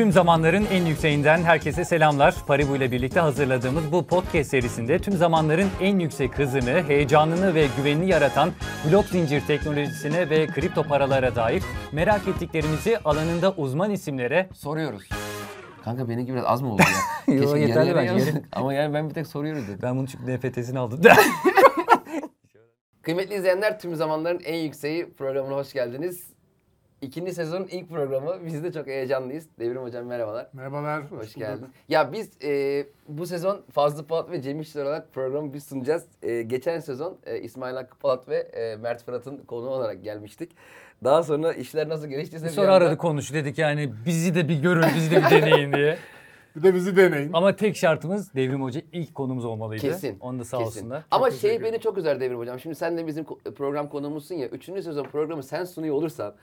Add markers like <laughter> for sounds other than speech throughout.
Tüm zamanların en yükseğinden herkese selamlar. Paribu ile birlikte hazırladığımız bu podcast serisinde tüm zamanların en yüksek hızını, heyecanını ve güvenini yaratan blok zincir teknolojisine ve kripto paralara dair merak ettiklerimizi alanında uzman isimlere Soruyoruz. Kanka benimki biraz az mı oldu ya? <laughs> Yo, yeterli bence. Ama yani ben bir tek soruyoruz dedim. ben bunun çünkü NFT'sini aldım. <laughs> Kıymetli izleyenler tüm zamanların en yükseği programına hoş geldiniz. İkinci sezonun ilk programı. Biz de çok heyecanlıyız. Devrim Hocam merhabalar. Merhabalar. Hoş, bulduk. geldin. Ya biz e, bu sezon Fazlı Polat ve Cem İşler olarak programı biz sunacağız. E, geçen sezon e, İsmail Hakkı Polat ve e, Mert Fırat'ın konuğu olarak gelmiştik. Daha sonra işler nasıl geliştiyse bir Sonra anda- aradık konuş dedik yani bizi de bir görün, bizi de bir deneyin diye. <laughs> Bir de bizi deneyin. Ama tek şartımız Devrim Hoca ilk konumuz olmalıydı. Kesin. Onu da sağ kesin. olsunlar. Ama şey beni çok üzer Devrim Hocam. Şimdi sen de bizim program konuğumuzsun ya. Üçüncü sezon programı sen sunuyor olursan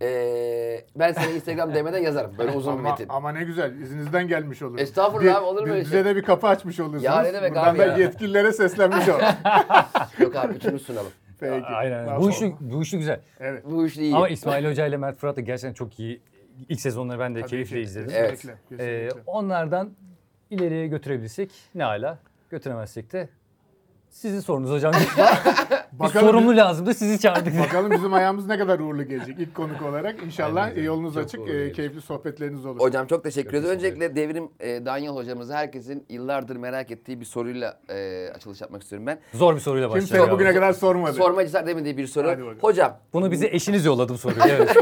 eee, ben sana Instagram DM'den yazarım. Böyle <laughs> uzun bir ama, metin. ama ne güzel izinizden gelmiş olur. Estağfurullah abi, olur mu öyle Bize şey? de bir kapı açmış olursunuz. Ya ne demek Buradan abi da ya? yetkililere seslenmiş ol. <laughs> Yok abi üçünü sunalım. Peki. Aynen. Bu işi, bu işi güzel. Evet. Bu iş iyi. Ama İsmail Hoca ile Mert Fırat da gerçekten çok iyi. İlk sezonları ben de Tabii keyifle ki. izledim. Evet. Kesinlikle. Ee, onlardan ileriye götürebilirsek ne hala. Götüremezsek de sizin sorunuz hocam. <laughs> bir Bakalım- sorumlu lazımdı sizi çağırdık. Bakalım bizim ayağımız ne kadar uğurlu gelecek ilk konuk olarak. İnşallah Aynen. yolunuz Çok açık, e, keyifli sohbetleriniz olur. Hocam çok teşekkür teşekkür Öncelikle Devrim e, Danyal hocamıza herkesin yıllardır merak ettiği bir soruyla e, açılış yapmak istiyorum ben. Zor bir soruyla Kimse başlayalım. bugüne kadar sormadı. Sorma cesaret edemediği bir soru. Hocam, Bunu bize eşiniz yolladı bu soruyu. <laughs> Evet.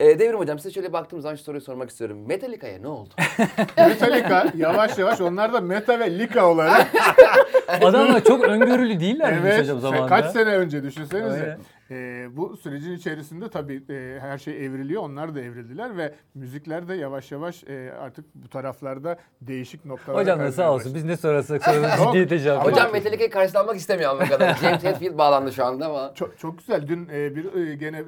E, Devrim hocam size şöyle baktığım zaman şu soruyu sormak istiyorum. Metallica'ya ne oldu? <laughs> Metallica yavaş yavaş onlar da Meta ve Lika olarak <laughs> Adamlar çok öngörülü değiller miymiş Evet, hocam zamanında? kaç sene önce düşünsenize. Aynen. Ee, bu sürecin içerisinde tabii e, her şey evriliyor. Onlar da evrildiler ve müzikler de yavaş yavaş e, artık bu taraflarda değişik noktalara Hocam da sağ olsun. Biz ne sorarsak soralım Yok. ciddiyete cevap Ama- hocam Metallica'yı karşılanmak istemiyor anladığım kadar. <laughs> James Hetfield bağlandı şu anda ama. Çok, çok güzel. Dün e, bir e, gene e,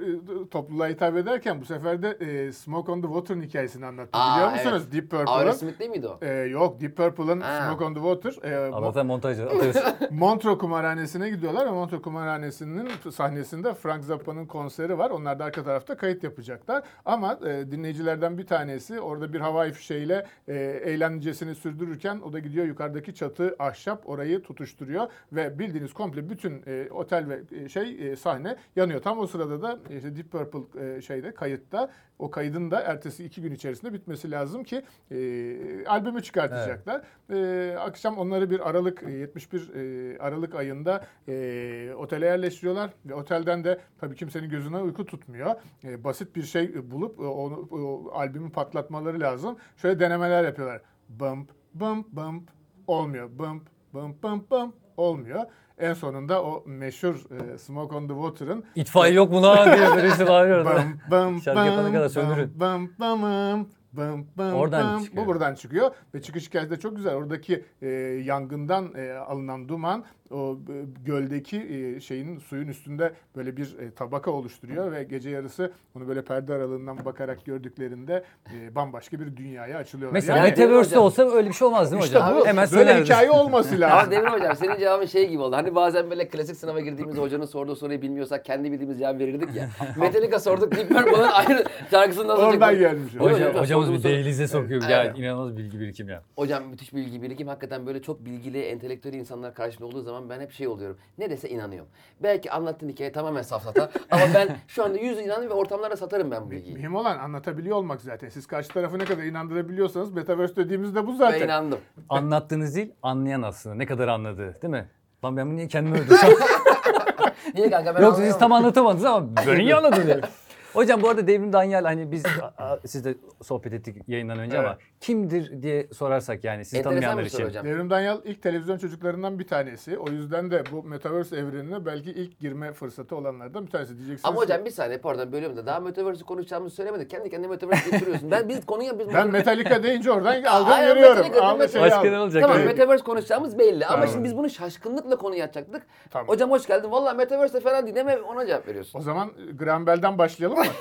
topluluğa hitap ederken bu sefer de e, Smoke on the Water'ın hikayesini anlattı. Aa, Biliyor musunuz? Deep Purple'ın. Aerosmith değil miydi o? E, yok Deep Purple'ın. Smoke on the Water. E, Allah'tan montaj atıyoruz. <laughs> Montreux kumarhanesine gidiyorlar ve Montreux kumarhanesinin sahnesinde Frank Zappa'nın konseri var. Onlar da arka tarafta kayıt yapacaklar. Ama e, dinleyicilerden bir tanesi orada bir havai fişeğiyle e, eğlencesini sürdürürken o da gidiyor yukarıdaki çatı ahşap orayı tutuşturuyor ve bildiğiniz komple bütün e, otel ve e, şey e, sahne yanıyor. Tam o sırada da e, işte Deep Purple e, şeyde kayıtta o kaydın da ertesi iki gün içerisinde bitmesi lazım ki e, albümü çıkartacaklar. E, akşam onları bir Aralık e, 71 e, Aralık ayında e, otele yerleştiriyorlar ve otelden de tabii kimsenin gözüne uyku tutmuyor. E, basit bir şey bulup e, onu o albümü patlatmaları lazım. Şöyle denemeler yapıyorlar. Bump bump bump olmuyor. Bump bump bump bump olmuyor. En sonunda o meşhur e, Smoke on the Water'ın İtfaiye yok mu lan diye birisi bağırıyor. Bam bam <laughs> Şarkı yapana kadar söndürün. Bam bam bam bam bam Oradan bam. çıkıyor. Bu buradan çıkıyor ve çıkış hikayesi de çok güzel. Oradaki e, yangından e, alınan duman o e, göldeki e, şeyin suyun üstünde böyle bir e, tabaka oluşturuyor ve gece yarısı onu böyle perde aralığından bakarak gördüklerinde bambaşka bir dünyaya açılıyorlar. Mesela Yani Metaverse'de olsa öyle bir şey olmaz değil mi işte hocam? bu Hemen böyle söylerdiniz. hikaye olması <laughs> Ama lazım. Devrim hocam senin cevabın şey gibi oldu. Hani bazen böyle klasik sınava girdiğimizde hocanın sorduğu soruyu bilmiyorsak kendi bildiğimiz cevabı verirdik ya. <laughs> Metallica sorduk Deep Purple'ın ayrı şarkısını nasıl Oradan gelmiş. Hocam, hocam? hocamız bir dehlize sokuyor. Ya Evet. inanılmaz bilgi birikim ya. Hocam müthiş bilgi birikim. Hakikaten böyle çok bilgili, entelektüel insanlar karşımda olduğu zaman ben hep şey oluyorum. Ne dese inanıyorum. Belki anlattığın hikaye tamamen safsata ama ben şu anda yüz inanıyorum ve ortamlarda satarım ben bu bilgiyi. Mühim olan anlatabiliyor olmak zaten. Siz karşı tarafı ne kadar inandırabiliyorsanız Metaverse dediğimiz de bu Ben zaten. inandım. Anlattığınız değil, anlayan aslında. Ne kadar anladığı değil mi? Lan ben bunu niye kendime <laughs> öldürsem? Niye kanka ben Yoksa siz tam anlatamadınız ama ben iyi anladım. Hocam bu arada Devrim Danyal hani biz <laughs> sizle sohbet ettik yayından önce ama Evet. kimdir diye sorarsak yani sizi Enteresan tanımayanlar için. hocam. Devrim Danyal ilk televizyon çocuklarından bir tanesi. O yüzden de bu Metaverse evrenine belki ilk girme fırsatı olanlardan bir tanesi diyeceksiniz. Ama hocam bir saniye pardon bölüyorum da daha Metaverse'ü konuşacağımızı söylemedik. Kendi kendine Metaverse getiriyorsun. Ben biz konuya biz ben Metallica deyince oradan aldım şey Başka ne olacak? Tamam Evet. Metaverse konuşacağımız belli ama Tamam. şimdi biz bunu şaşkınlıkla konuya açacaktık. Tamam. Hocam hoş geldin. Valla Metaverse de fena değil. Ona cevap veriyorsun. O zaman Graham Bell'den başlayalım mı?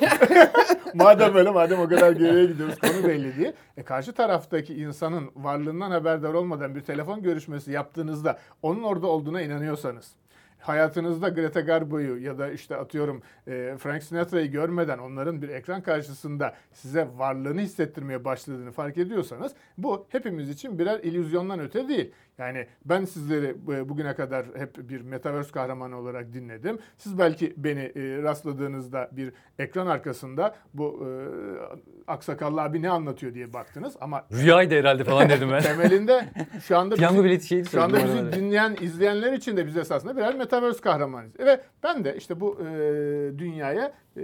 <laughs> madem öyle madem o kadar geriye gidiyoruz konu belli diye. E karşı taraftaki insanın varlığından haberdar olmadan bir telefon görüşmesi yaptığınızda onun orada olduğuna inanıyorsanız hayatınızda Greta Garbo'yu ya da işte atıyorum e, Frank Sinatra'yı görmeden onların bir ekran karşısında size varlığını hissettirmeye başladığını fark ediyorsanız bu hepimiz için birer illüzyondan öte değil. Yani ben sizleri e, bugüne kadar hep bir metaverse kahramanı olarak dinledim. Siz belki beni e, rastladığınızda bir ekran arkasında bu e, aksakallı abi ne anlatıyor diye baktınız ama Rüyaydı herhalde falan dedim ben. <laughs> temelinde şu anda Piyango bileti şeydi şu anda bizi dinleyen, izleyenler için de biz esasında birer metaverse kahramanıyız. Ve ben de işte bu dünyaya e,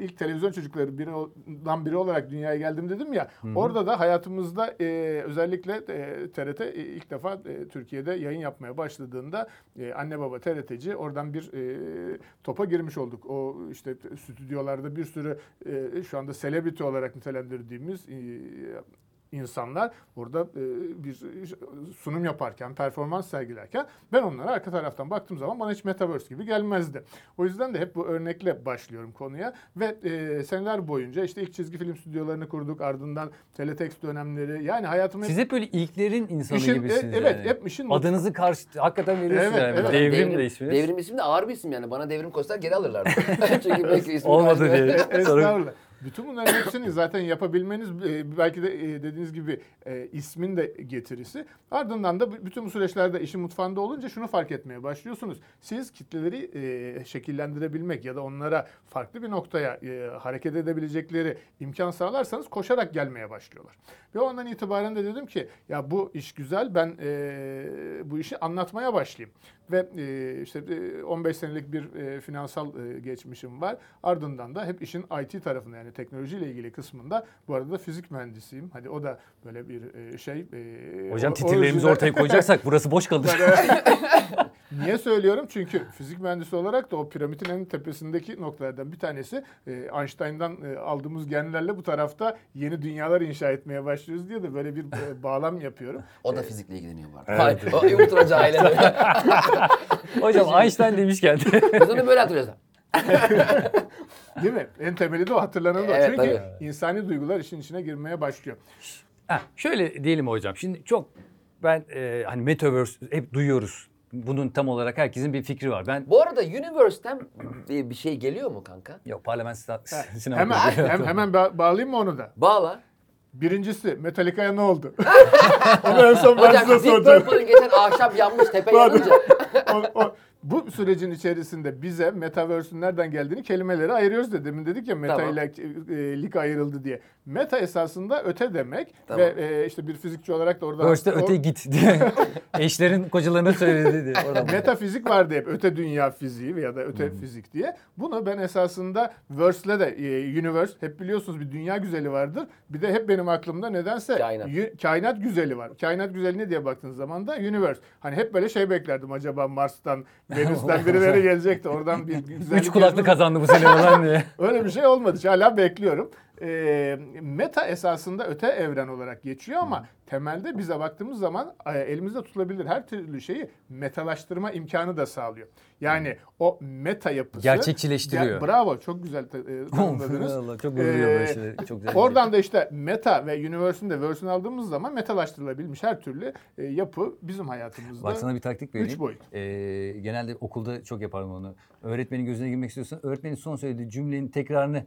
ilk televizyon çocukları birinden biri olarak dünyaya geldim dedim ya. Orada da hayatımızda e, özellikle e, TRT ilk defa e, Türkiye'de yayın yapmaya başladığında e, anne baba TRT'ci oradan bir e, topa girmiş olduk. O işte stüdyolarda bir sürü e, şu anda celebrity olarak nitelendirdiğimiz e, insanlar orada e, bir sunum yaparken, performans sergilerken ben onlara arka taraftan baktığım zaman bana hiç metaverse gibi gelmezdi. O yüzden de hep bu örnekle başlıyorum konuya ve e, seneler boyunca işte ilk çizgi film stüdyolarını kurduk, ardından teletext dönemleri yani hayatım hep Siz hep böyle ilklerin insanı İşin- gibisiniz e- evet, yani. hep işin- Adınızı karşı hakikaten veriyorsunuz Evet, yani. evet. Devrim, de isminiz. Devrim ismi de ağır bir isim yani. Bana devrim koysalar geri alırlar. <laughs> <laughs> Çünkü belki ismi Olmadı diye. <laughs> Estağfurullah. Bütün bunların hepsini <coughs> zaten yapabilmeniz e, belki de e, dediğiniz gibi e, ismin de getirisi. Ardından da bütün bu süreçlerde işin mutfağında olunca şunu fark etmeye başlıyorsunuz. Siz kitleleri şekillendirebilmek ya da onlara farklı bir noktaya hareket edebilecekleri imkan sağlarsanız koşarak gelmeye başlıyorlar. Ve ondan itibaren de dedim ki ya bu iş güzel ben bu işi anlatmaya başlayayım. Ve e, işte e, 15 senelik bir e, finansal e, geçmişim var. Ardından da hep işin IT tarafında yani teknolojiyle ilgili kısmında bu arada da fizik mühendisiyim. Hadi o da böyle bir e, şey. e, Hocam o- o titirlerimizi yüzden- ortaya koyacaksak burası boş kalır. <laughs> Niye söylüyorum? Çünkü fizik mühendisi olarak da o piramidin en tepesindeki noktalardan bir tanesi e, Einstein'dan e, aldığımız genlerle bu tarafta yeni dünyalar inşa etmeye başlıyoruz diye de böyle bir e, bağlam yapıyorum. O da fizikle ilgileniyor bu arada. O ultraca ailede. <laughs> <laughs> Hocam Einstein demişken. Biz onu böyle hatırlıyoruz. <laughs> Değil mi? En temeli de o hatırlanan da. Evet, Çünkü tabii. insani duygular işin içine girmeye başlıyor. Ha, şöyle diyelim hocam. Şimdi çok ben e, hani metaverse hep duyuyoruz. Bunun tam olarak herkesin bir fikri var. Ben Bu arada Universe'ten bir bir şey geliyor mu kanka? yok parlament <laughs> sinema. Hemen, hem, hemen ba- bağlayayım mı onu da? Bağla. Birincisi Metallica'ya ne oldu? onu en son ben Hocam size Deep soracağım. Purple'ın geçen ahşap yanmış tepe yanınca. O- o- bu sürecin içerisinde bize Metaverse'ün nereden geldiğini kelimeleri ayırıyoruz demin dedik ya Meta Tamam. ile e, lik ayrıldı diye. Meta esasında öte demek Tamam. ve e, işte bir fizikçi olarak da orada o- öte git diye. <laughs> Eşlerin kocalarına söyledi diye. <laughs> Metafizik vardı hep öte dünya fiziği veya da öte fizik diye. Bunu ben esasında Verse'le de e, Universe hep biliyorsunuz bir dünya güzeli vardır. Bir de hep benim aklımda nedense Kainat. yu- kainat güzeli var. Kainat güzeli ne diye baktığınız zaman da Universe. Hani hep böyle şey beklerdim acaba Mars'tan, <laughs> Venüs'ten birileri gelecek de oradan bir güzellik Üç kulaklı kazandı bu sene falan diye. Öyle bir şey olmadı. Hala bekliyorum. Ee, meta esasında öte evren olarak geçiyor ama temelde bize baktığımız zaman e, elimizde tutulabilir her türlü şeyi metalaştırma imkanı da sağlıyor. Yani o meta yapısı Gerçekçileştiriyor. Ger- bravo çok güzel e, tanımladınız. Allah, çok gurur Ee. Çok güzel. Oradan da işte meta ve universe'ün de verse'ünü aldığımız zaman metalaştırılabilmiş her türlü e, yapı bizim hayatımızda. Bak sana bir taktik vereyim. Üç boyut. Ee, genelde okulda çok yaparım onu. Öğretmenin gözüne girmek istiyorsan öğretmenin son söylediği cümlenin tekrarını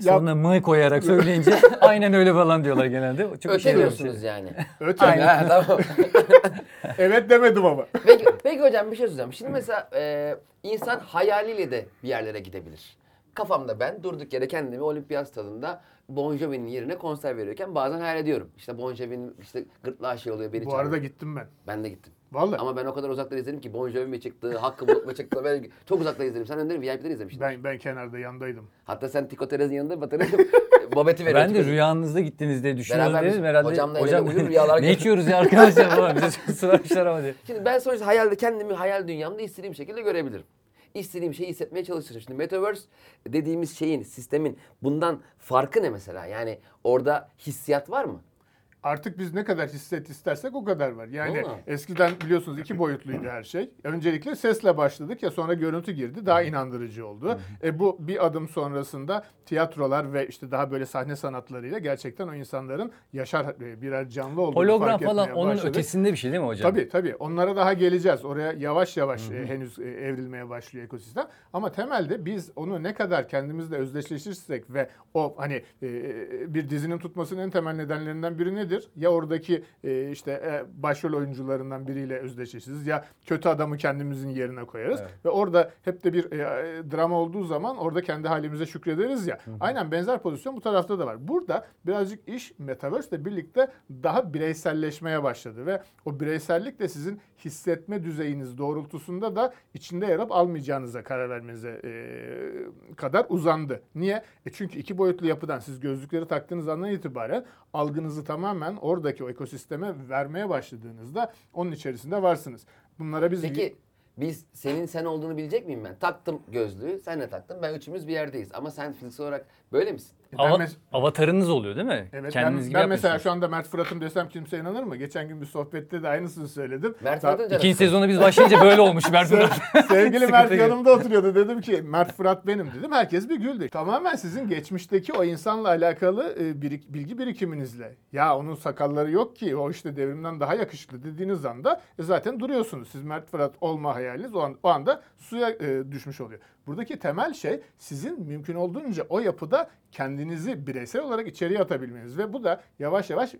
Sonuna mı koyarak söyleyince <laughs> aynen öyle falan diyorlar genelde. O Çok Öte işe yarıyor diyorsunuz şey. yani. Öte. Ha, tamam. <laughs> Evet demedim ama. <laughs> Peki, peki hocam bir şey söyleyeceğim. Şimdi mesela e, insan hayaliyle de bir yerlere gidebilir. Kafamda ben durduk yere kendimi olimpiyat stadında Bon Jovi'nin yerine konser veriyorken bazen hayal ediyorum. İşte Bon Jovi'nin işte gırtlağı şey oluyor beni Bu çağırıyor. arada gittim ben. Ben de gittim. Vallahi. Ama ben o kadar uzaktan izledim ki Bon Jovi mi çıktı, Hakkı Bulut mu çıktı. Ben <laughs> çok uzaktan izledim. Sen önden VIP'den izlemiştin. Ben ben kenarda yandaydım. Hatta sen Tiko Terez'in yanında Batı'nı <laughs> Babet'i Ben veriyordun. de rüyanızda gittiğinizde düşünüyoruz Beraber dedim biz- herhalde. hocamla ele uyur <laughs> rüyalar ne görüyoruz." içiyoruz ya arkadaşlar falan bize çok ısrarmışlar ama diye. Şimdi ben sonuçta hayalde kendimi hayal dünyamda istediğim şekilde görebilirim. İstediğim şeyi hissetmeye çalışırım. Şimdi Metaverse dediğimiz şeyin, sistemin bundan farkı ne mesela? Yani orada hissiyat var mı? Artık biz ne kadar hisset istersek o kadar var. Yani Vallahi. eskiden biliyorsunuz iki boyutluydu her şey. Öncelikle sesle başladık ya sonra görüntü girdi. Daha inandırıcı oldu. E bu bir adım sonrasında tiyatrolar ve işte daha böyle sahne sanatlarıyla gerçekten o insanların yaşar e, birer canlı olduğunu Hologram fark falan etmeye onun başladık. ötesinde bir şey değil mi hocam? Tabii tabii. Onlara daha geleceğiz. Oraya yavaş yavaş e, henüz e, evrilmeye başlıyor ekosistem. Ama temelde biz onu ne kadar kendimizle özdeşleşirsek ve o hani e, bir dizinin tutmasının en temel nedenlerinden biri nedir? Ya oradaki e, işte e, başrol oyuncularından biriyle özdeşleşiriz ya kötü adamı kendimizin yerine koyarız ve orada hep de bir e, drama olduğu zaman orada kendi halimize şükrederiz ya. Aynen benzer pozisyon bu tarafta da var. Burada birazcık iş metaverse ile birlikte daha bireyselleşmeye başladı ve o bireysellik de sizin hissetme düzeyiniz doğrultusunda da içinde yer alıp almayacağınıza karar vermenize e, kadar uzandı. Niye? E çünkü iki boyutlu yapıdan siz gözlükleri taktığınız andan itibaren algınızı tamamen oradaki o ekosisteme vermeye başladığınızda onun içerisinde varsınız. Bunlara biz Peki biz senin sen olduğunu bilecek miyim ben? Taktım gözlüğü, sen de taktın. Ben üçümüz bir yerdeyiz. Ama sen fiziksel olarak böyle misin? Ben Ava- mes- avatarınız oluyor değil mi? Evet, Kendiniz ben, gibi ben mesela şu anda Mert Fırat'ım desem kimse inanır mı? Geçen gün bir sohbette de aynısını söyledim. Mert Daha- Fırat'ın canı İkinci sezonu biz başlayınca böyle olmuş Mert <laughs> Fırat. <laughs> Sevgili Mert yanımda oturuyordu. Dedim ki Mert Fırat benim dedim. Herkes bir güldü. Tamamen sizin geçmişteki o insanla alakalı e, birik- bilgi birikiminizle. Ya onun sakalları yok ki o işte devrimden daha yakışıklı dediğiniz anda e, zaten duruyorsunuz. Siz Mert Fırat olma hayaliniz o, an, o anda suya e, düşmüş oluyor. Buradaki temel şey sizin mümkün olduğunca o yapıda kendinizi bireysel olarak içeriye atabilmeniz ve bu da yavaş yavaş e,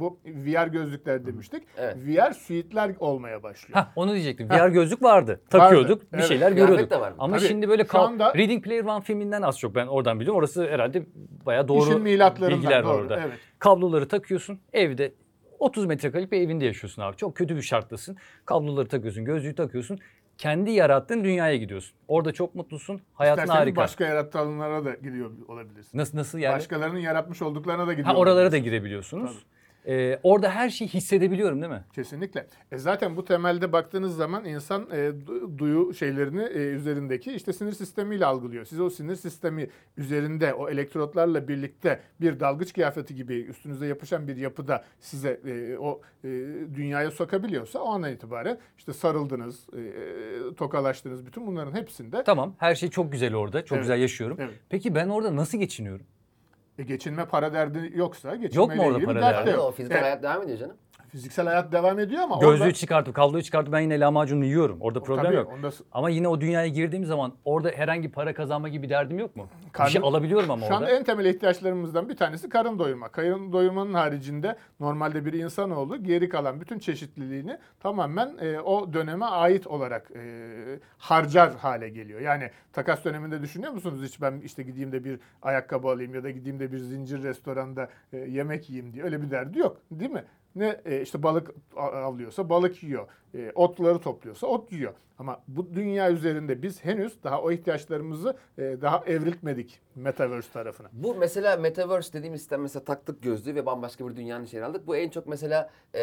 bu VR gözlükler demiştik. Evet. VR suite'ler olmaya başlıyor. Hah onu diyecektim. VR gözlük vardı. Takıyorduk. Bir Evet. şeyler Kıyafet görüyorduk. de vardı. Ama Tabii. şimdi böyle kal- anda- Reading Player One filminden az çok ben oradan biliyorum. Orası herhalde bayağı doğru bilgiler var doğru, orada. evet. Kabloları takıyorsun. Evde 30 metrekarelik bir evinde yaşıyorsun abi. Çok kötü bir şarttasın. Kabloları takıyorsun, gözlüğü takıyorsun. Kendi yarattığın dünyaya gidiyorsun. Orada çok mutlusun. Hayatın İsterseniz harika. başka yaratılanlara da gidiyor olabilirsiniz. Nasıl nasıl yani? Başkalarının yaratmış olduklarına da gidiyor. ha oralara da girebiliyorsunuz. Ee, orada her şeyi hissedebiliyorum değil mi? Kesinlikle. E zaten bu temelde baktığınız zaman insan e, du- duyu şeylerini e, üzerindeki işte sinir sistemiyle algılıyor. Siz o sinir sistemi üzerinde o elektrotlarla birlikte bir dalgıç kıyafeti gibi üstünüze yapışan bir yapıda size e, o e, dünyaya sokabiliyorsa o andan itibaren işte sarıldınız, e, tokalaştınız bütün bunların hepsinde Tamam her şey çok güzel orada. Çok Evet. güzel yaşıyorum. Evet. Peki ben orada nasıl geçiniyorum? E, geçinme para derdi yoksa geçinmeyle orada ilgili bir para dert derdi? de Abi o yok. fiziksel E, hayat devam ediyor canım. Fiziksel hayat devam ediyor ama Gözlüğü orada... çıkartıp kabloyu çıkartıp ben yine lahmacunu yiyorum. Orada problem Tabii, yok. onda- Ama yine o dünyaya girdiğim zaman orada herhangi para kazanma gibi derdim yok mu? bir Karnım- şey alabiliyorum ama Şu orada. anda en temel ihtiyaçlarımızdan bir tanesi karın doyurma. Karın doyurmanın haricinde normalde bir insanoğlu geri kalan bütün çeşitliliğini tamamen e, o döneme ait olarak e, harcar hale geliyor. Yani takas döneminde düşünüyor musunuz hiç ben işte gideyim de bir ayakkabı alayım ya da gideyim de bir zincir restoranda e, yemek yiyeyim diye öyle bir derdi yok değil mi? Ne e, işte balık avlıyorsa balık yiyor. E, otları topluyorsa ot yiyor. Ama bu dünya üzerinde biz henüz daha o ihtiyaçlarımızı e, daha evriltmedik Metaverse tarafına. Bu mesela Metaverse dediğimiz sistem mesela taktık gözlüğü ve bambaşka bir dünyanın içine aldık. Bu en çok mesela e,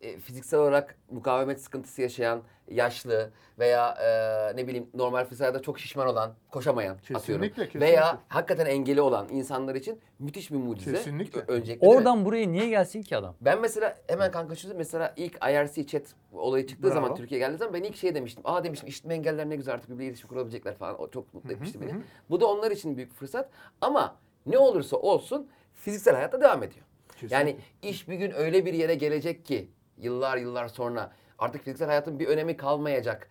e, fiziksel olarak mukavemet sıkıntısı yaşayan, yaşlı veya e, ne bileyim normal hayatta çok şişman olan, koşamayan Kesinlikle, atıyorum. kesinlikle. Veya hakikaten engeli olan insanlar için müthiş bir mucize. Kesinlikle. Öncelikle? Oradan buraya niye gelsin ki adam? Ben mesela hemen kanka şu mesela ilk IRC chat olayı çıktığı Bravo. zaman Türkiye'ye geldiği zaman ben ilk şey demiştim. Aa demiştim işitme engeller ne güzel artık birbiriyle iletişim kurabilecekler falan. O çok mutlu etmişti beni. Bu da onlar için büyük fırsat. Ama ne olursa olsun fiziksel hayatta devam ediyor. Kesinlikle. Yani iş bir gün öyle bir yere gelecek ki yıllar yıllar sonra artık fiziksel hayatın bir önemi kalmayacak.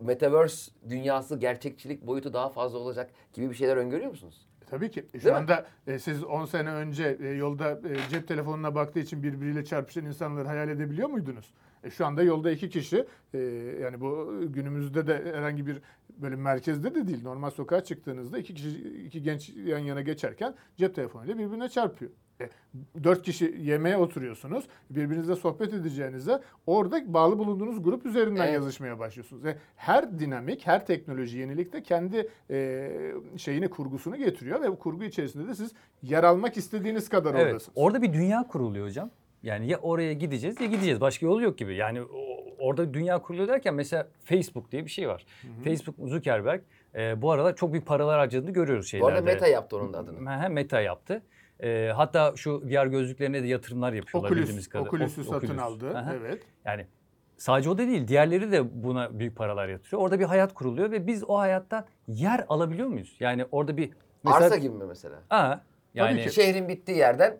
Metaverse dünyası, gerçekçilik boyutu daha fazla olacak gibi bir şeyler öngörüyor musunuz? Tabii ki. Şu Değil mi? anda e, siz 10 sene önce e, yolda e, cep telefonuna baktığı için birbiriyle çarpışan insanları hayal edebiliyor muydunuz? E, şu anda yolda iki kişi e, yani bu günümüzde de herhangi bir böyle merkezde de değil normal sokağa çıktığınızda iki kişi iki genç yan yana geçerken cep telefonuyla birbirine çarpıyor. E, dört kişi yemeğe oturuyorsunuz. Birbirinizle sohbet edeceğinize orada bağlı bulunduğunuz grup üzerinden Evet. yazışmaya başlıyorsunuz. E, her dinamik, her teknoloji yenilik de kendi e, şeyini, kurgusunu getiriyor ve bu kurgu içerisinde de siz yer almak istediğiniz kadar Evet. oradasınız. Orada bir dünya kuruluyor hocam. Yani ya oraya gideceğiz ya gideceğiz. Başka yolu yok gibi. Yani orada dünya kuruluyor derken mesela Facebook diye bir şey var. Facebook Zuckerberg e, bu aralar çok büyük paralar harcadığını görüyoruz Bu şeylerde. arada Meta yaptı onun da adını. Hem Meta yaptı. Ee, hatta şu VR gözlüklerine de yatırımlar yapıyorlar bildiğimiz Oculus, kadarıyla. Oculus'u Ok- satın Oculus. aldı. Aha. Evet. Yani sadece o da değil, diğerleri de buna büyük paralar yatırıyor. Orada bir hayat kuruluyor ve biz o hayatta yer alabiliyor muyuz? Yani orada bir Arsa gibi mi mesela? Aa, yani ki. Şehrin bittiği yerden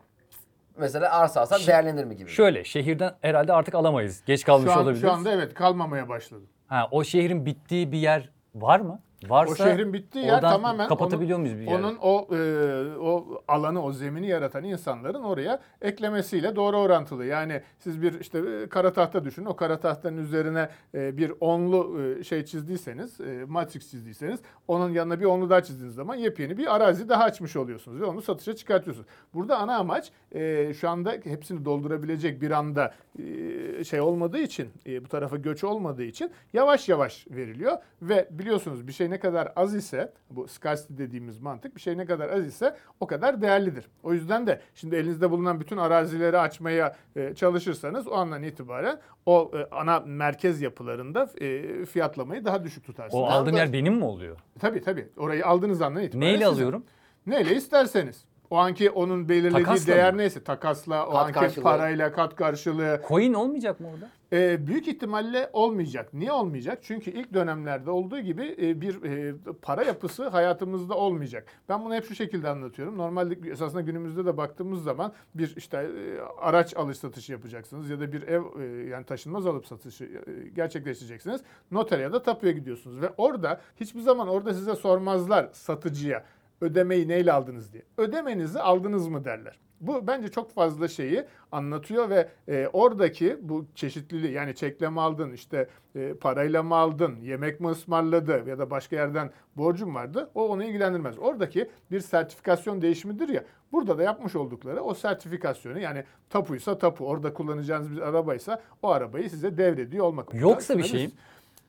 mesela arsa alsan değerlenir mi gibi? şöyle şehirden herhalde artık alamayız. Geç kalmış Şu, an, olabiliriz. şu anda evet kalmamaya başladı. Ha, o şehrin bittiği bir yer var mı? Varsa O şehrin bittiği yer tamamen kapatabiliyor onun, muyuz bir yeri? Onun o e, o alanı, o zemini yaratan insanların oraya eklemesiyle doğru orantılı. Yani siz bir işte e, kara tahta düşünün. O kara tahtanın üzerine e, bir onlu e, şey çizdiyseniz, e, matrix çizdiyseniz onun yanına bir onlu daha çizdiğiniz zaman yepyeni bir arazi daha açmış oluyorsunuz ve onu satışa çıkartıyorsunuz. Burada ana amaç e, şu anda hepsini doldurabilecek bir anda e, şey olmadığı için, e, bu tarafa göç olmadığı için yavaş yavaş veriliyor ve biliyorsunuz bir şey ne kadar az ise bu scarcity dediğimiz mantık bir şey ne kadar az ise o kadar değerlidir. O yüzden de şimdi elinizde bulunan bütün arazileri açmaya e, çalışırsanız o andan itibaren o e, ana merkez yapılarında e, fiyatlamayı daha düşük tutarsınız. o da- yer benim mi oluyor? Tabii tabii. Orayı aldığınız andan itibaren Neyle sizin. alıyorum? Neyle isterseniz. O anki onun belirlediği Takasla değer mı? neyse takasla, o Kat anki karşılığı. parayla, kat karşılığı, Coin olmayacak mı orada? ee, büyük ihtimalle olmayacak. Niye olmayacak? Çünkü ilk dönemlerde olduğu gibi e, bir e, para yapısı hayatımızda olmayacak. Ben bunu hep şu şekilde anlatıyorum. Normalde esasında günümüzde de baktığımız zaman bir işte e, araç alış satışı yapacaksınız ya da bir ev e, yani taşınmaz alıp satışı e, gerçekleştireceksiniz. Notere ya da tapuya gidiyorsunuz ve orada hiçbir zaman orada size sormazlar satıcıya ödemeyi neyle aldınız diye. Ödemenizi aldınız mı derler. Bu bence çok fazla şeyi anlatıyor ve e, oradaki bu çeşitliliği yani çekle mi aldın işte e, parayla mı aldın yemek mi ısmarladı ya da başka yerden borcum vardı o onu ilgilendirmez. Oradaki bir sertifikasyon değişimidir ya burada da yapmış oldukları o sertifikasyonu yani tapuysa tapu orada kullanacağınız bir arabaysa o arabayı size devrediyor olmak. Yoksa bir şeyim.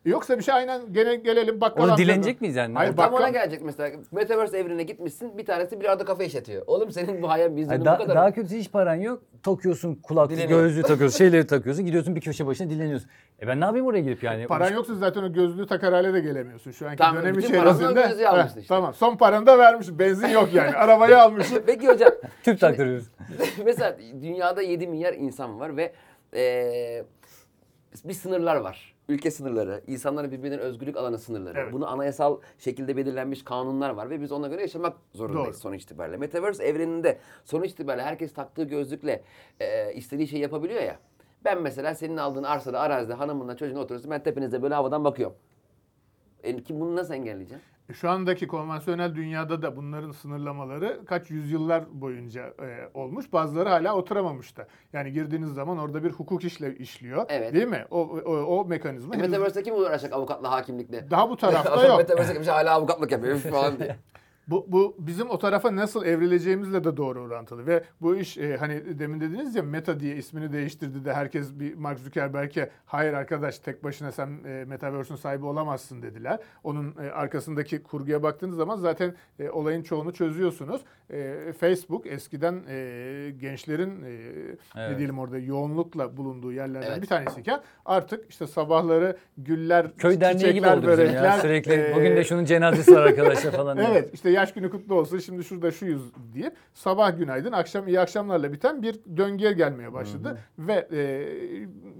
Yoksa bir şey aynen gene gelelim bakkal Onu dilenecek miyiz yani? Hayır, Tam ona gelecek mesela. Metaverse evrene gitmişsin bir tanesi bir arada kafe işletiyor. Oğlum senin bu hayal vizyonun Hayır, bu daha, kadar. daha kötüsü hiç paran yok. Takıyorsun kulaklık, Dileniyor. gözlüğü takıyorsun, şeyleri takıyorsun. Gidiyorsun bir köşe başına dileniyorsun. E ben ne yapayım oraya gidip yani? Paran yoksa zaten o gözlüğü takar hale de gelemiyorsun şu anki Tamam, dönem bütün parasını içerisinde. Heh, işte. Tamam son paranı da vermişsin. Benzin yok yani. <laughs> Arabayı almışsın. <laughs> Peki hocam. Tüp taktırıyoruz. <laughs> mesela dünyada 7 milyar insan var ve eee, bir sınırlar var. Ülke sınırları, insanların birbirinden özgürlük alanı sınırları. Evet. Bunu anayasal şekilde belirlenmiş kanunlar var ve biz ona göre yaşamak zorundayız Doğru. sonuç itibariyle. Metaverse evreninde sonuç itibariyle herkes taktığı gözlükle eee, istediği şeyi yapabiliyor ya. Ben mesela senin aldığın arsada, arazide hanımınla çocuğunla oturuyorsun. Ben tepenizde böyle havadan bakıyorum. E, kim bunu nasıl engelleyeceğim? Şu andaki konvansiyonel dünyada da bunların sınırlamaları kaç yüzyıllar boyunca e, olmuş. Bazıları hala oturamamış da. Yani girdiğiniz zaman orada bir hukuk işle işliyor. Evet. Değil mi? O, o, o mekanizma. E, henüz Metaverse'de kim uğraşacak avukatla, hakimlikle? daha bu tarafta <laughs> yok. Metaverse'de kimse hala avukatlık yapıyor falan diye. <laughs> Bu, bu bizim o tarafa nasıl evrileceğimizle de doğru orantılı ve bu iş e, hani demin dediniz ya Meta diye ismini değiştirdi de herkes bir Mark Zuckerberg'e hayır arkadaş tek başına sen e, Metaverse'ün sahibi olamazsın dediler. Onun e, arkasındaki kurguya baktığınız zaman zaten e, olayın çoğunu çözüyorsunuz. E, Facebook eskiden e, gençlerin e, ne Evet. diyelim orada yoğunlukla bulunduğu yerlerden Evet. bir tanesiyken artık işte sabahları güller, Köy derneği gibi oldu ya. börekler, Sürekli e, bugün de şunun cenazesi var arkadaşlar falan. diye. <laughs> Evet işte yaş günü kutlu olsun şimdi şurada şuyuz deyip sabah günaydın akşam iyi akşamlarla biten bir döngüye gelmeye başladı. Ve e,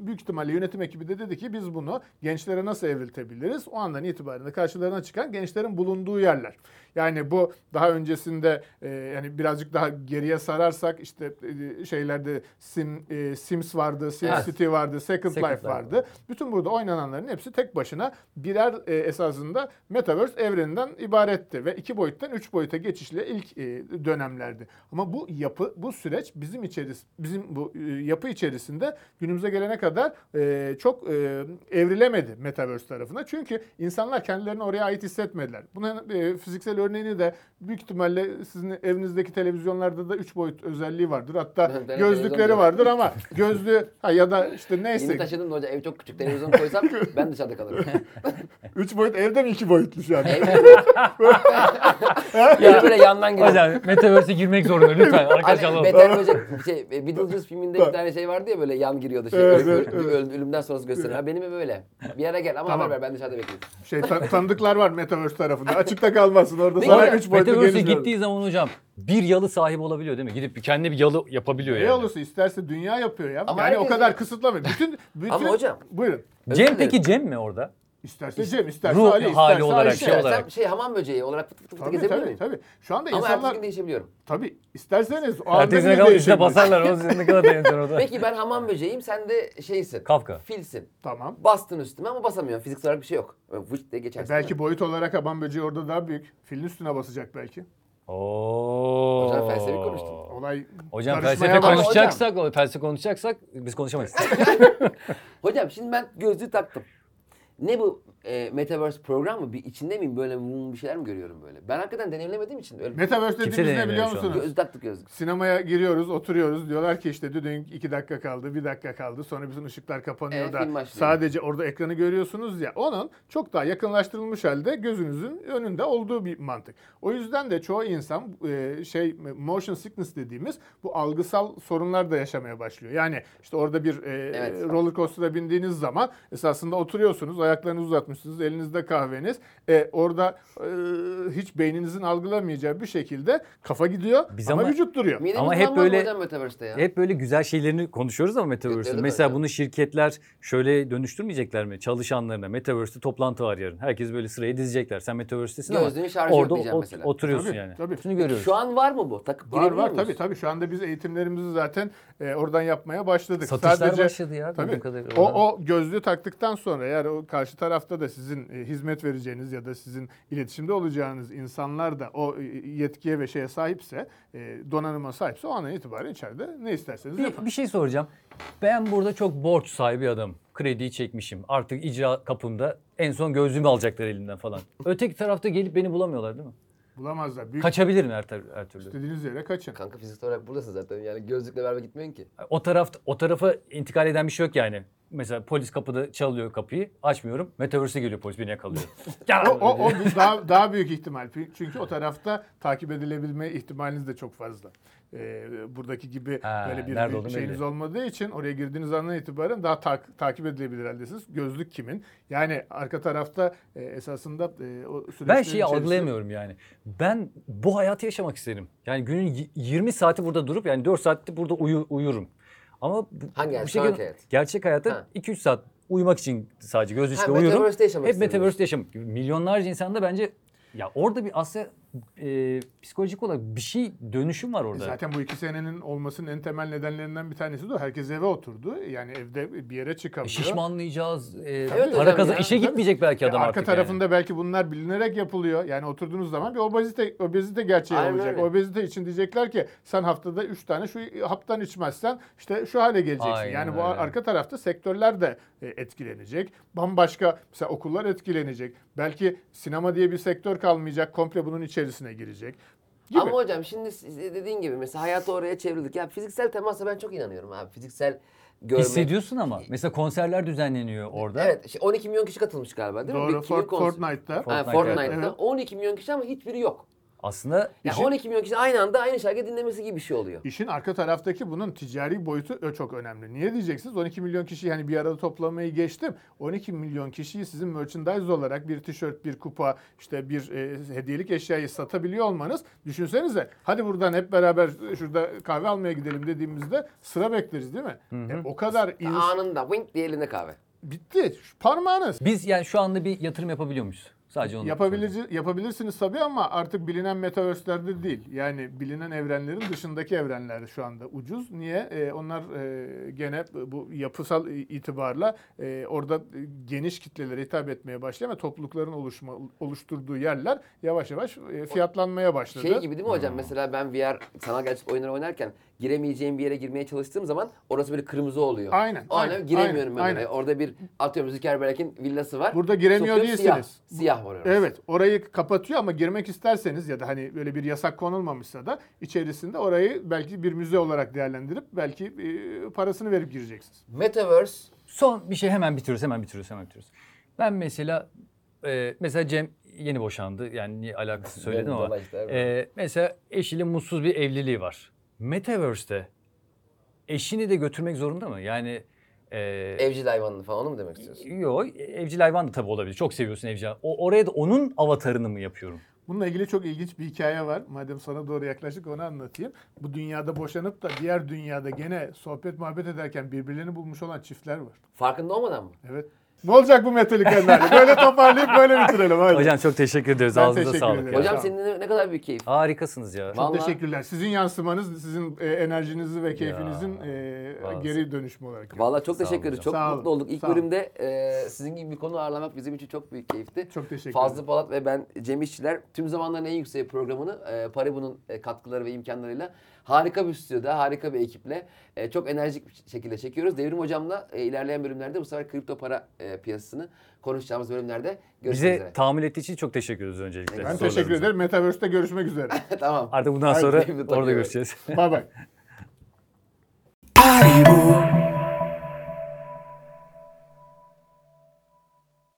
büyük ihtimalle yönetim ekibi de dedi ki biz bunu gençlere nasıl evriltebiliriz? O andan itibaren de karşılarına çıkan gençlerin bulunduğu yerler. Yani bu daha öncesinde e, yani birazcık daha geriye sararsak işte e, şeylerde Sim, e, Sims vardı, Sim Evet. City vardı, Second, Second Life Life vardı. Bütün burada oynananların hepsi tek başına birer e, esasında Metaverse evreninden ibaretti ve iki boyuttan üç boyuta geçişle ilk e, dönemlerdi. Ama bu yapı, bu süreç bizim içeris bizim bu e, yapı içerisinde günümüze gelene kadar e, çok e, evrilemedi Metaverse tarafına. Çünkü insanlar kendilerini oraya ait hissetmediler. Bunun e, fiziksel örneğini de büyük ihtimalle sizin evinizdeki televizyonlarda da üç boyut özelliği vardır. Hatta Ben gözlükleri vardır ama gözlüğü ha ya da işte neyse. Yeni taşıdım da hoca ev çok küçük. Televizyon koysam ben dışarıda kalırım. <laughs> Üç boyut evde mi iki boyutlu şu an? Ev- <laughs> Yani böyle yandan geliyor. Hocam Metaverse'e girmek zorunda lütfen. Arkadaşlar Hani Böcek şey Beetlejuice filminde bir tane şey vardı ya böyle yan giriyordu şey Evet, öl- evet, öl- ölümden sonrası gösteriyor. Ha benim ev öyle. Bir yere gel ama Tamam. haber ver ben dışarıda bekliyorum. Şey tan- tanıdıklar var Metaverse tarafında. Açıkta kalmasın orada sana güzel. 3 boyutlu Metaverse'e gittiği zaman hocam bir yalı sahibi olabiliyor değil mi? Gidip kendine bir yalı yapabiliyor Ne yani. olursa isterse dünya yapıyor ya. Ama yani o kadar kısıtlamıyor. Bütün, bütün Ama hocam- Buyurun. Cem peki Cem mi orada? İsterse Cem, isterse ruh Ali, hali isterse olarak, Ayşe. şey olarak. şey hamam böceği olarak fıt fıt fıt Tabii gezebilir tabii miyim? tabii. Şu anda Ama insanlar ertesi gün değişebiliyorum. tabii isterseniz o anda Ertesine bile kadar üstüne değişebilir. basarlar. O sizin ne kadar dayanır orada. Peki ben hamam böceğiyim sen de şeysin. Kafka. Filsin. Tamam. Bastın üstüme ama basamıyorsun. Fiziksel olarak bir şey yok. Böyle vıç diye geçersin. Belki boyut olarak aban böceği orada daha büyük. Filin üstüne basacak belki. Oo. Hocam felsefi konuştun. Olay Hocam karışmaya felsefe başladı. konuşacaksak, o felsefe konuşacaksak biz konuşamayız. <laughs> Hocam şimdi ben gözlüğü taktım. Ne bu e, Metaverse program mı? Bir içinde miyim? Böyle bir şeyler mi görüyorum böyle? Ben hakikaten deneyimlemediğim için öyle Metaverse dediğimiz ne biliyor musunuz? gözlük taktık gözlük. Sinemaya giriyoruz, oturuyoruz. Diyorlar ki işte düdüğün iki dakika kaldı, bir dakika kaldı. Sonra bütün ışıklar kapanıyor E, da sadece orada ekranı görüyorsunuz ya. Onun çok daha yakınlaştırılmış halde gözünüzün önünde olduğu bir mantık. O yüzden de çoğu insan e, şey motion sickness dediğimiz bu algısal sorunlar da yaşamaya başlıyor. Yani işte orada bir e, Evet. roller coaster'a bindiğiniz zaman esasında oturuyorsunuz, ayaklarınızı uzatmışsınız, elinizde kahveniz. E, orada e, hiç beyninizin algılamayacağı bir şekilde kafa gidiyor Biz ama, ama- vücut duruyor. Midemiz Ama hep böyle- hocam ya. Hep böyle güzel şeylerini konuşuyoruz ama Metaverse'ün. Kötüleri de Mesela bunu şirketler şöyle dönüştürmeyecekler mi? Çalışanlarına Metaverse'te toplantı var yarın. Herkes böyle sıraya dizecekler. Sen Metaverse'tesin ama Gözlüğün yok orada ot- mesela. oturuyorsun Tabii, yani. tabii. Şunu görüyoruz. Şu an var mı bu? Takıp Var var muyuz? tabii tabii. Şu anda biz eğitimlerimizi zaten e, oradan yapmaya başladık. Satışlar başladı ya, Tabii. O, o gözlüğü taktıktan sonra eğer o karşı tarafta da sizin e, hizmet vereceğiniz ya da sizin iletişimde olacağınız insanlar da o e, yetkiye ve şeye sahipse, e, donanıma sahipse o andan itibaren içeride ne isterseniz yapın. Bir, bir şey soracağım. Ben burada çok borç sahibi adamım. Krediyi çekmişim. Artık icra kapımda en son gözlüğümü alacaklar elimden falan. Öteki tarafta gelip beni bulamıyorlar değil mi? Bulamazlar. Büyük Kaçabilirim her, tar- her türlü. istediğiniz yere kaçın. Kanka fiziksel olarak buradasın zaten. Yani gözlükle beraber gitmiyorsun ki. O taraf o tarafa intikal eden bir şey yok yani. Mesela polis kapıda çalıyor kapıyı. Açmıyorum. Metaverse'e geliyor polis beni yakalıyor. <laughs> Gel O, o, o daha, daha büyük ihtimal. Çünkü o tarafta takip edilebilme ihtimaliniz de çok fazla. Ee, buradaki gibi Ha, böyle bir, bir şeyiniz belli. olmadığı için oraya girdiğiniz andan itibaren daha tak- takip edilebilir haldesiniz. Gözlük kimin? Yani arka tarafta e, esasında e, o süreçlerin Ben şeyi içerisinde- algılayamıyorum yani. Ben bu hayatı yaşamak isterim. Yani günün y- 20 saati burada durup yani 4 saatte burada uyu, uyurum. Ama bu, Hangi bu hayat? şekilde Sonraki hayat. gerçek hayatta Ha. 2-3 saat uyumak için sadece göz içinde uyurum. Metaverse'te yaşamak Hep. Metaverse'de yaşam. Milyonlarca insanda bence ya orada bir aslında e, psikolojik olarak bir şey dönüşüm var orada. E Zaten bu iki senenin olmasının en temel nedenlerinden bir tanesi de. Herkes eve oturdu. Yani evde bir yere E, çıkamıyor. şişmanlayacağız. E, hocam para kazan işe gitmeyecek belki E, adam arka artık yani. tarafında belki bunlar bilinerek yapılıyor. Yani oturduğunuz zaman bir obezite obezite gerçeği Aynen olacak. öyle. Obezite için diyecekler ki sen haftada 3 tane şu haptan içmezsen işte şu hale geleceksin. Aynen yani bu öyle. arka tarafta sektörler de e, etkilenecek. Bambaşka mesela okullar etkilenecek. Belki sinema diye bir sektör kalmayacak. Komple bunun içerisine girecek. Gibi. Ama hocam şimdi dediğin gibi mesela hayatı oraya çevirdik. Ya fiziksel temasa ben çok inanıyorum abi. Fiziksel görme. Hissediyorsun ama. Mesela konserler düzenleniyor orada. Evet. işte 12 milyon kişi katılmış galiba değil mi? Doğru. Kimin Fort- konseri? Fortnite'da. Ha, Fortnite, Fortnite'da. evet. 12 milyon kişi ama hiçbiri yok. Aslında Ya İşin- 12 milyon kişi aynı anda aynı şarkı dinlemesi gibi bir şey oluyor. İşin arka taraftaki bunun ticari boyutu çok önemli. Niye diyeceksiniz? 12 milyon kişiyi hani bir arada toplamayı geçtim. 12 milyon kişiyi sizin merchandise olarak bir tişört, bir kupa, işte bir e, hediyelik eşyayı satabiliyor olmanız. Düşünsenize hadi buradan hep beraber şurada kahve almaya gidelim dediğimizde sıra bekleriz değil mi? E, o kadar ins- Anında wink diye elinde kahve. bitti. Şu Parmağınız. biz yani şu anda bir yatırım yapabiliyor muyuz? Sadece onu Yapabilir, yapabilirsiniz tabii ama artık bilinen metaverse'lerde değil. Yani bilinen evrenlerin dışındaki evrenler şu anda ucuz. Niye? Ee, onlar e, gene bu yapısal itibarla e, orada geniş kitlelere hitap etmeye başlayan ve toplulukların oluşma, oluşturduğu yerler yavaş yavaş e, fiyatlanmaya başladı. Şey gibi değil mi hocam? Mesela ben VR sanal gerçek oyunları oynarken giremeyeceğim bir yere girmeye çalıştığım zaman orası böyle kırmızı oluyor. Aynen, O aynen, giremiyorum ben aynen, oraya. Orada bir atıyorum Zuckerberg'in villası var. Burada giremiyor Sokuyorum, değilsiniz. Siyah, siyah var orası. Evet orayı kapatıyor ama girmek isterseniz ya da hani böyle bir yasak konulmamışsa da içerisinde orayı belki bir müze olarak değerlendirip belki e, parasını verip gireceksiniz. Metaverse Son bir şey hemen bitiriyoruz, hemen bitiriyoruz, hemen bitiriyoruz. Ben mesela e, mesela Cem yeni boşandı. Yani niye alakası söyledim ama. evet. Ee, mesela eşiyle mutsuz bir evliliği var. Metaverse'te eşini de götürmek zorunda mı? Yani e, Evcil hayvanlı falan onu mu demek istiyorsun? Yok, evcil hayvan da tabii olabilir. Çok seviyorsun evcil. O, oraya da onun avatarını mı yapıyorum? Bununla ilgili çok ilginç bir hikaye var. Madem sana doğru yaklaşık onu anlatayım. Bu dünyada boşanıp da diğer dünyada gene sohbet muhabbet ederken birbirlerini bulmuş olan çiftler var. Farkında olmadan mı? Evet. Ne olacak bu Metallica'nın? Böyle toparlayıp böyle bitirelim. Hadi. Hocam çok teşekkür ederiz. Ben Ağzınıza teşekkür sağlık. ederim. ya. Hocam ol. senin ne, kadar büyük keyif. Harikasınız ya. Vallahi- Çok teşekkürler. Sizin yansımanız, sizin e, enerjinizi ve keyfinizin e, vallahi. geri dönüşümü olarak. Vallahi çok Sağ teşekkür ederiz. Çok Sağ mutlu olduk. İlk sağ olun. bölümde e, sizin gibi bir konu ağırlamak bizim için çok büyük keyifti. Çok teşekkür Fazlı ederim. Polat ve ben Cem İşçiler tüm zamanların en yüksek programını e, Paribu'nun e, katkıları ve imkanlarıyla harika bir stüdyoda, harika bir ekiple e, çok enerjik bir şekilde çekiyoruz. Devrim Hocam'la e, ilerleyen bölümlerde bu sefer kripto para e, piyasasını konuşacağımız bölümlerde görüşmek Bize üzere. tahammül ettiği için çok teşekkür ederiz öncelikle. Ben teşekkür ederim. Metaverse'te görüşmek üzere. <laughs> tamam. Artık bundan sonra orada görüşeceğiz. Bay bay. <laughs>